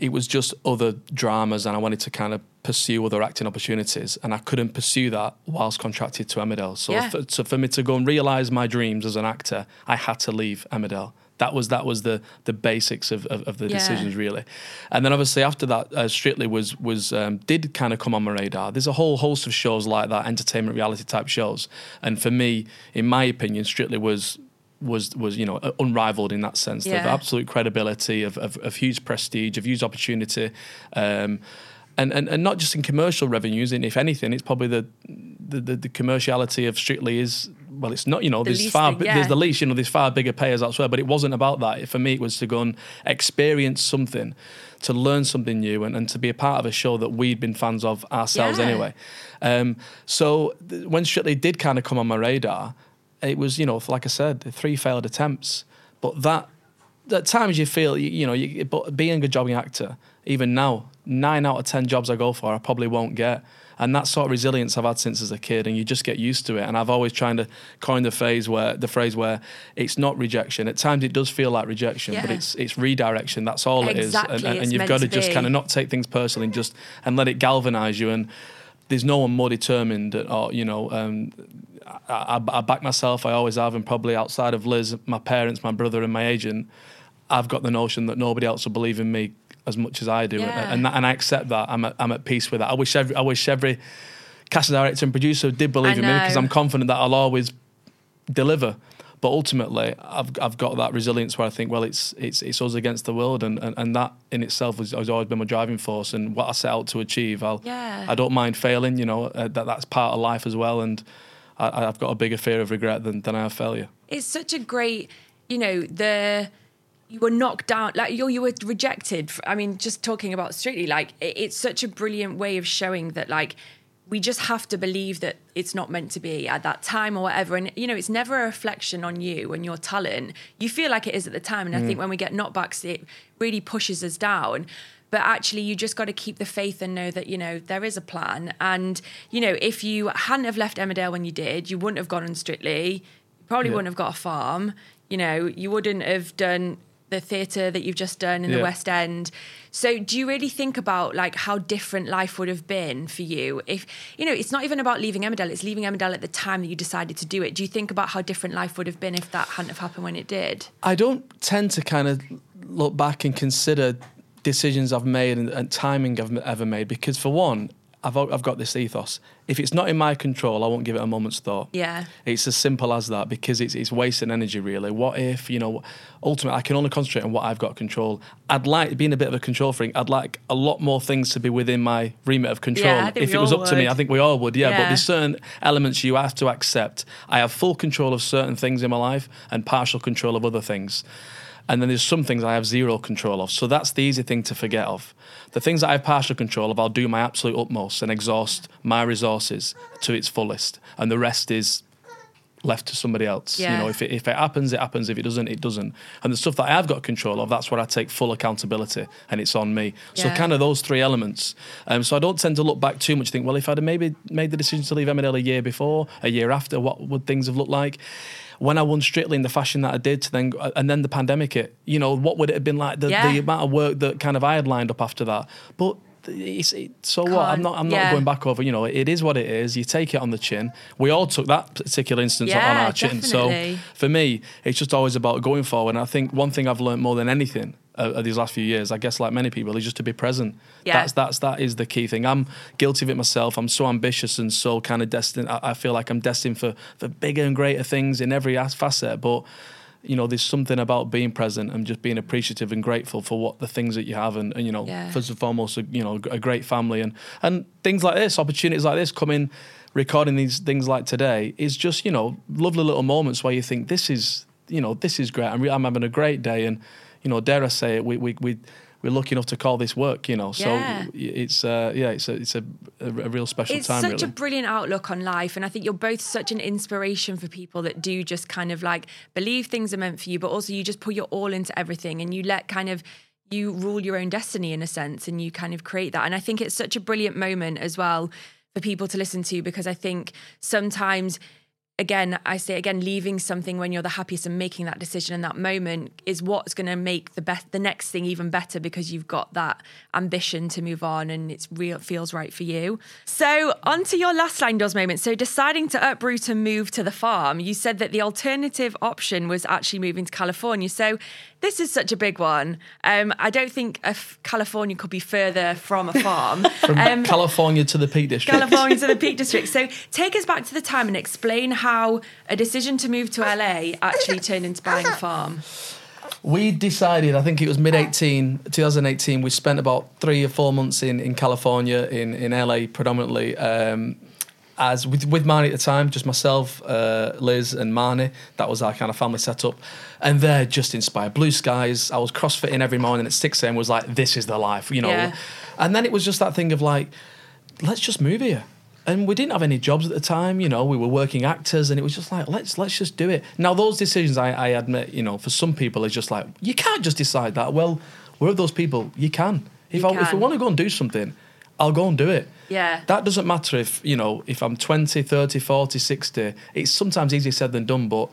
It was just other dramas, and I wanted to kind of pursue other acting opportunities, and I couldn't pursue that whilst contracted to Emmerdale. So, Yeah. for, so for me to go and realise my dreams as an actor, I had to leave Emmerdale. That was that was the the basics of, of, of the Yeah. decisions really, and then obviously after that, uh, Strictly was was um, did kind of come on my radar. There's a whole host of shows like that, entertainment reality type shows, and for me, in my opinion, Strictly was was was you know unrivaled in that sense. The Yeah. absolute credibility of, of, of huge prestige, of huge opportunity, um, and, and and not just in commercial revenues. And if anything, it's probably the the, the, the commerciality of Strictly is well, it's not you know The there's least far yeah. there's the least you know there's far bigger payers elsewhere, but it wasn't about that. For me, it was to go and experience something, to learn something new, and, and to be a part of a show that we'd been fans of ourselves Yeah. anyway. Um, so th- when Strictly did kind of come on my radar, it was you know like I said, three failed attempts, but that at times you feel you, you know you, but being a jobbing actor even now nine out of ten jobs i go for i probably won't get and that sort of resilience i've had since as a kid and you just get used to it. And i've always tried to coin the phrase where the phrase where it's not rejection. At times it does feel like rejection but it's it's redirection. That's all it is. Exactly, and, and, and you've got to to just kind of not take things personally and just and let it galvanize you. And there's no one more determined or you know um, I, I, I back myself. I always have, and probably outside of Liz, my parents, my brother, and my agent, I've got the notion that nobody else will believe in me as much as I do, Yeah. and and I accept that. I'm at, I'm at peace with that. I wish every I wish every casting director and producer did believe in me because. I'm confident that I'll always deliver. But ultimately, I've I've got that resilience where I think, well, it's it's it's us against the world, and, and, and that in itself has, has always been my driving force. And what I set out to achieve, I'll Yeah. I don't mind failing. You know uh, that that's part of life as well, and I, I've got a bigger fear of regret than, than I have failure. it's such a great, you know, the you were knocked down, like you you were rejected. I mean, just talking about Strictly, like it, it's such a brilliant way of showing that, like we just have to believe that it's not meant to be at that time or whatever. And you know, it's never a reflection on you and your talent. You feel like it is at the time, and I mm. think when we get knockbacks, it really pushes us down. But actually, you just got to keep the faith and know that you know there is a plan. And you know, if you hadn't have left Emmerdale when you did, you wouldn't have gone on Strictly. You probably Yeah. wouldn't have got a farm. You know, you wouldn't have done the theatre that you've just done in the West End. So, do you really think about like how different life would have been for you if you know? It's not even about leaving Emmerdale; it's leaving Emmerdale at the time that you decided to do it. Do you think about how different life would have been if that hadn't have happened when it did? I don't tend to kind of look back and consider decisions I've made and, and timing I've ever made because, for one, I've I've got this ethos. If it's not in my control, I won't give it a moment's thought. Yeah. It's as simple as that because it's it's wasting energy really. What if you know? Ultimately, I can only concentrate on what I've got control. I'd like being a bit of a control freak. I'd like a lot more things to be within my remit of control. Yeah, I think if it was up to me. I think we all would. Yeah, but there's certain elements you have to accept. I have full control of certain things in my life and partial control of other things. And then there's some things I have zero control of. So that's the easy thing to forget of. The things that I have partial control of, I'll do my absolute utmost and exhaust my resources to its fullest. And the rest is left to somebody else. Yeah. You know, if it, if it happens, it happens. If it doesn't, it doesn't. And the stuff that I have got control of, that's where I take full accountability and it's on me. So Yeah. kind of those three elements. Um, so I don't tend to look back too much. And think, well, if I'd maybe made the decision to leave Emmerdale a year before, a year after, what would things have looked like? When I won Strictly in the fashion that I did, to then uh, and then the pandemic hit, you know, what would it have been like? The, Yeah. the amount of work that kind of I had lined up after that. But it's, it, so what? I'm Can't- I'm yeah. not going back over. You know, it is what it is. You take it on the chin. We all took that particular instance on Yeah, our chin. So for me, it's just always about going forward. And I think one thing I've learned more than anything these last few years, I guess, like many people, is just to be present. Yeah. That's that's that is the key thing. I'm guilty of it myself. I'm so ambitious and so kind of destined. I, I feel like I'm destined for for bigger and greater things in every facet, but. You know, there's something about being present and just being appreciative and grateful for what the things that you have, and, and you know, Yeah. first and foremost, a, you know, a great family and and things like this, opportunities like this, coming, recording these things like today is just you know lovely little moments where you think this is you know this is great. I'm, re- I'm having a great day, and you know, dare I say it, we we we. We're lucky enough to call this work, you know. So Yeah. it's uh, yeah, it's a it's a, a, a real special it's time. such really. a brilliant outlook on life and i think you're both such an inspiration for people that do just kind of like believe things are meant for you but also you just put your all into everything and you let kind of you rule your own destiny in a sense and you kind of create that and i think it's such a brilliant moment as well for people to listen to because i think sometimes again, I say again, leaving something when you're the happiest and making that decision in that moment is what's going to make the best, the next thing even better because you've got that ambition to move on and it's real, feels right for you. So on to your last sliding doors moment. So deciding to uproot and move to the farm, you said that the alternative option was actually moving to California. So this is such a big one. Um, I don't think a f- California could be further from a farm. From Um, California to the Peak District. California to the Peak District. So take us back to the time and explain how a decision to move to LA actually turned into buying a farm. We decided, I think it was mid 18, 2018, we spent about three or four months in, in California, in, in LA predominantly. Um, as with, with Marnie at the time, just myself, uh, Liz, and Marnie. That was our kind of family setup. And they're just inspired. Blue skies. I was crossfitting every morning at 6 a.m. was like, this is the life, you know. Yeah. And then it was just that thing of like, let's just move here. And we didn't have any jobs at the time, you know. We were working actors, and it was just like, let's let's just do it. Now, those decisions, I, I admit, you know, for some people, it's just like you can't just decide that. Well, we're those people. You can. If You I if I can. want to go and do something, I'll go and do it. Yeah. That doesn't matter if you know if I'm 20, 30, 40, 60. It's sometimes easier said than done, but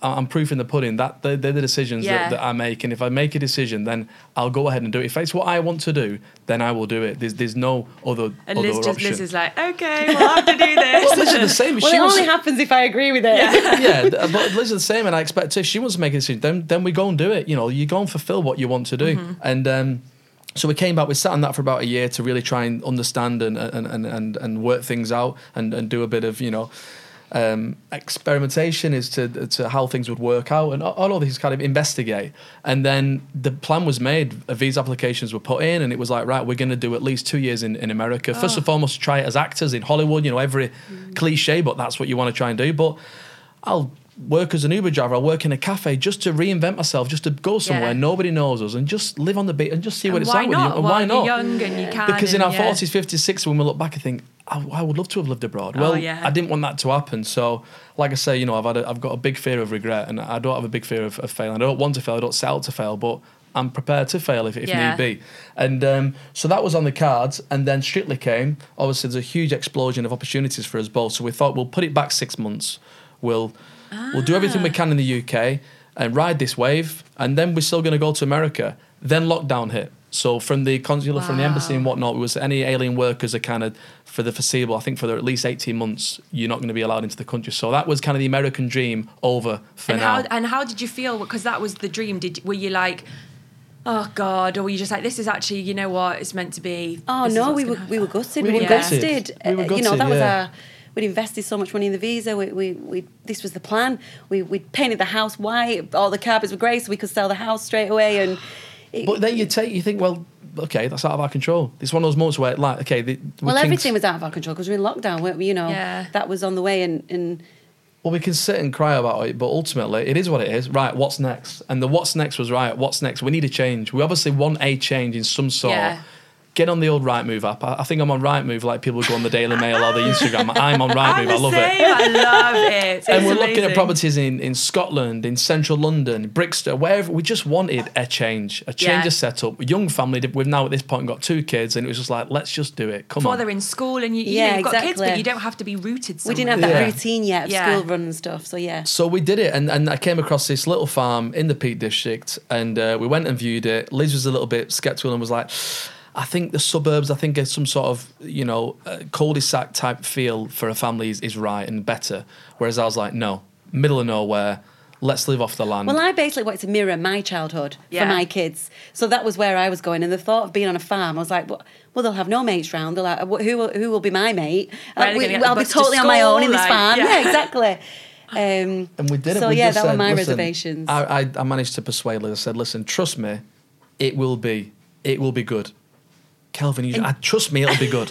I- I'm proof in the pudding. That they're, they're the decisions Yeah. that, that I make, and if I make a decision, then I'll go ahead and do it. If it's what I want to do, then I will do it. There's there's no other And other Liz just option. Liz is like, okay, we'll have to do well, Liz is the same. Well, she it wants, only happens if I agree with it. yeah, th- but Liz is the same, and I expect if she wants to make a decision, then then we go and do it. You know, you go and fulfill what you want to do, Mm-hmm. and. um so we came back. We sat on that for about a year to really try and understand and and and and, and work things out and, and do a bit of you know um, experimentation as to to how things would work out and all of these kind of investigate. And then the plan was made. These applications were put in, and it was like right, we're going to do at least two years in in America. First Oh. and foremost, try it as actors in Hollywood. You know, every Mm. cliche, but that's what you want to try and do. But I'll work as an Uber driver. I'll work in a cafe just to reinvent myself, just to go somewhere Yeah. nobody knows us, and just live on the beat and just see what it's like. with not? you. And While why not? young and you can Because in and our yeah. forties, fifties, sixties, when we look back, I think I, I would love to have lived abroad. Oh, Well, yeah. I didn't want that to happen. So, like I say, you know, I've had a, I've got a big fear of regret, and I don't have a big fear of, of failing. I don't want to fail. I don't set out to fail, but. I'm prepared to fail if, if Yeah. need be. And um, so that was on the cards. And then Strictly came. Obviously, there's a huge explosion of opportunities for us both. So we thought we'll put it back six months. We'll we'll do everything we can in the UK and ride this wave. And then we're still going to go to America. Then lockdown hit. So from the consular, from the embassy and whatnot, it was any alien workers are kind of for the foreseeable. I think for the, at least eighteen months, you're not going to be allowed into the country. So that was kind of the American dream over for And now. how and how did you feel? Because that was the dream. Did were you like, oh god, or were you just like, this is actually, you know what, it's meant to be? Oh this no, we gonna were we were happen." gutted. We We were would gutted. We were uh, you know gutted, that was yeah. Our. We'd invested so much money in the visa. We, we, we this was the plan. We we painted the house white. All the carpets were grey, so we could sell the house straight away. And it- But then you take, you think, well, okay, that's out of our control. It's one of those moments where, like, okay, the, we well, can- everything was out of our control because we were in lockdown. weren't we? You know, Yeah. that was on the way, and and Well, we can sit and cry about it, but ultimately, it is what it is. Right, what's next? And the what's next was right. What's next? We need a change. We obviously want a change in some sort. Yeah. Get on the old Rightmove app. I, I think I'm on Rightmove, like people go on the Daily Mail or the Instagram. I'm on Rightmove. I love same. it. I love it. and we're looking at properties in, in Scotland, in central London, Brixton, wherever. We just wanted a change, a change Yeah. of setup. A young family. We've now at this point got two kids, and it was just like, let's just do it. Come on. Before on. they're in school and you, you Yeah, know, you've got kids, but you don't have to be rooted we didn't have that Yeah. routine yet of Yeah. school run and stuff. So yeah, So we did it, and, and I came across this little farm in the Peak District, and uh, we went and viewed it. Liz was a little bit skeptical and was like, "I think the suburbs, I think there's some sort of you know uh, cul-de-sac type feel for a family is, is right and better." Whereas I was like, "No, middle of nowhere, let's live off the land." Well, I basically wanted to mirror my childhood Yeah. for my kids, so that was where I was going. And the thought of being on a farm, I was like, well, well they'll have no mates round. They'll have, who will, who will be my mate? Where Uh, we- gonna get the I'll be bus to totally on my own in school? this Like, farm. yeah. Yeah, exactly. Um, and we did it. So we yeah, just that were my reservations. I, I, I managed to persuade Liz. I said, "Listen, trust me, it will be, it will be good." Kelvin, you, I, trust me, it'll be good.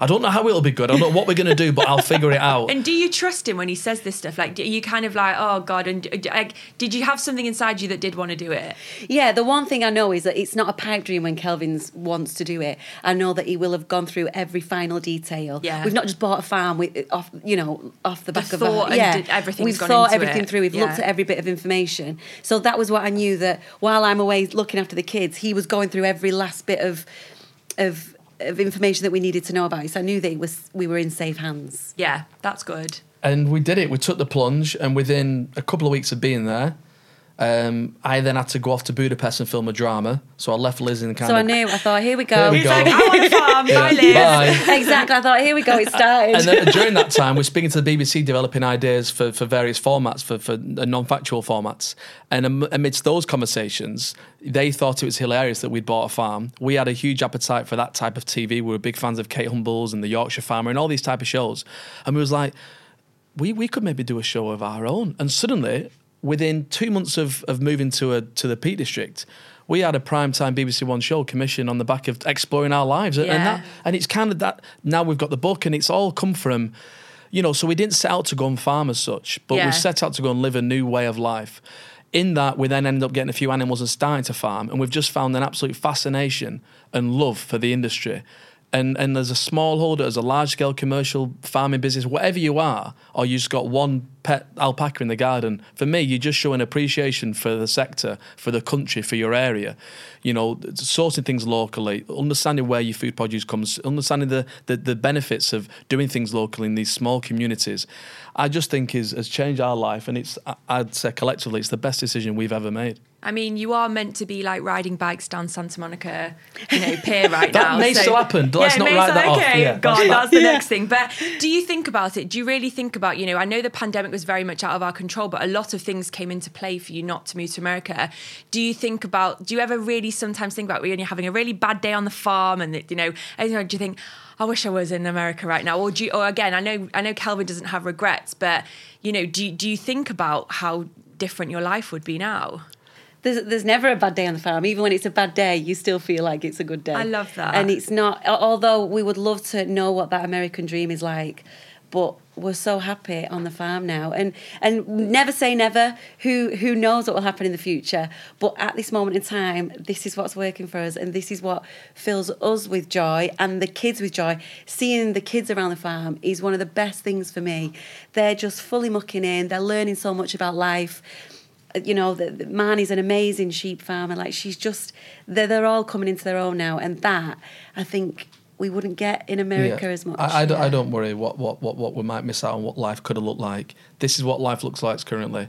I don't know how it'll be good. I don't know what we're going to do, but I'll figure it out. And do you trust him when he says this stuff? Like, are you kind of like, oh God, and like, did you have something inside you that did want to do it? Yeah, the one thing I know is that it's not a pipe dream when Kelvin's wants to do it. I know that he will have gone through every final detail. Yeah. We've not just bought a farm with, off, you know, off the back of thought a yeah. did- everything's We've gone thought into everything it. through. We've looked at every bit of information. So that was what I knew that while I'm away looking after the kids, he was going through every last bit of of of information that we needed to know about it. So I knew that it was we were in safe hands. Yeah, that's good. And we did it. We took the plunge, and within a couple of weeks of being there, um, I then had to go off to Budapest and film a drama. So I left Liz in kind So I knew. I thought, here we Here go. we He's go. like, I want a farm. Bye, Liz. Bye. exactly. I thought, here we go. It started. and then during that time, we're speaking to the BBC, developing ideas for, for various formats, for, for non-factual formats. And amidst those conversations, they thought it was hilarious that we'd bought a farm. We had a huge appetite for that type of TV. We were big fans of Kate Humble's and the Yorkshire Farmer and all these type of shows. And we was like, we, we could maybe do a show of our own. And suddenly, within two months of, of moving to a to the Peak District, we had a primetime BBC One show commissioned on the back of exploring our lives. And that and it's kind of that now we've got the book and it's all come from, you know, so we didn't set out to go and farm as such, but Yeah. we set out to go and live a new way of life. In that, we then ended up getting a few animals and starting to farm, and we've just found an absolute fascination and love for the industry. And and as a smallholder, as a large scale commercial farming business, whatever you are, or you just got one pet alpaca in the garden, for me, you just show an appreciation for the sector, for the country, for your area. You know, sourcing things locally, understanding where your food produce comes, understanding the, the, the benefits of doing things locally in these small communities. I just think is has changed our life, and it's I'd say collectively, it's the best decision we've ever made. I mean, you are meant to be like riding bikes down Santa Monica, you know, pier right That now. may still happen. Let's it not may write still- that off. Okay, Yeah, God, that's that's the next thing. But do you think about it? Do you really think about, you know, I know the pandemic was very much out of our control, but a lot of things came into play for you not to move to America. Do you think about, do you ever really sometimes think about when you're having a really bad day on the farm and, you know, and, you know, do you think, I wish I was in America right now? Or do you, or again, I know, I know Kelvin doesn't have regrets, but, you know, do, do you think about how different your life would be now? There's, there's never a bad day on the farm. Even when it's a bad day, you still feel like it's a good day. I love that. And it's not, although we would love to know what that American dream is like, but we're so happy on the farm now. And and never say never. Who who knows what will happen in the future? But at this moment in time, this is what's working for us, and this is what fills us with joy and the kids with joy. Seeing the kids around the farm is one of the best things for me. They're just fully mucking in. They're learning so much about life you know, the, the Marnie's an amazing sheep farmer. Like she's just, they're, they're all coming into their own now, and that I think we wouldn't get in America Yeah. as much. I, I, don't, I don't worry what, what, what, what we might miss out on what life could have looked like. This is what life looks like currently.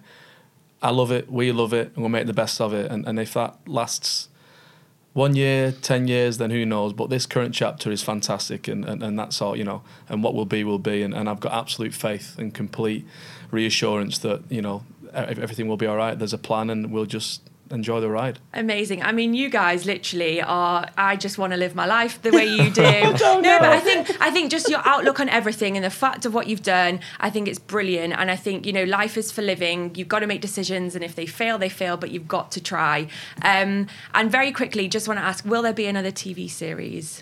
I love it. We love it, and we'll make the best of it. And, and if that lasts one year, ten years, then who knows? But this current chapter is fantastic, and, and, and that's all you know. And what will be will be. And, and I've got absolute faith and complete reassurance that you know everything will be all right. There's a plan, and we'll just enjoy the ride. Amazing. I mean, you guys literally are. I just want to live my life the way you do. no, but I think I think just your outlook on everything and the fact of what you've done. I think it's brilliant, and I think you know life is for living. You've got to make decisions, and if they fail, they fail, but you've got to try. Um, and very quickly, just want to ask: Will there be another TV series?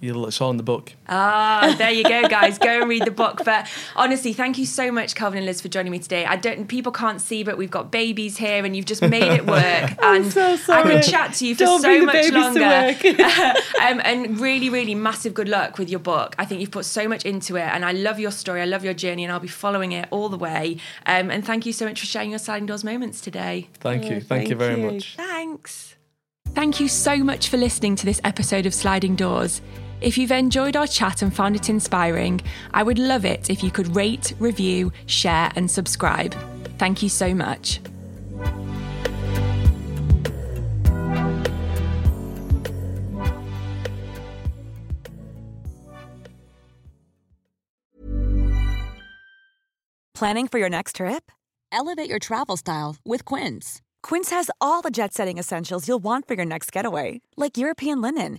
You'll, it's all in the book. Ah, there you go, guys. Go and read the book. But honestly, thank you so much, Kelvin and Liz, for joining me today. I don't, people can't see, but we've got babies here, and you've just made it work. and so I sorry. could chat to you for Don't so much babies to longer. work. um, and really, really massive good luck with your book. I think you've put so much into it, and I love your story. I love your journey, and I'll be following it all the way. Um, and thank you so much for sharing your sliding doors moments today. Thank you. Oh, Thank, you very you. much. Thanks. Thank you so much for listening to this episode of Sliding Doors. If you've enjoyed our chat and found it inspiring, I would love it if you could rate, review, share, and subscribe. Thank you so much. Planning for your next trip? Elevate your travel style with Quince. Quince has all the jet setting essentials you'll want for your next getaway, like European linen,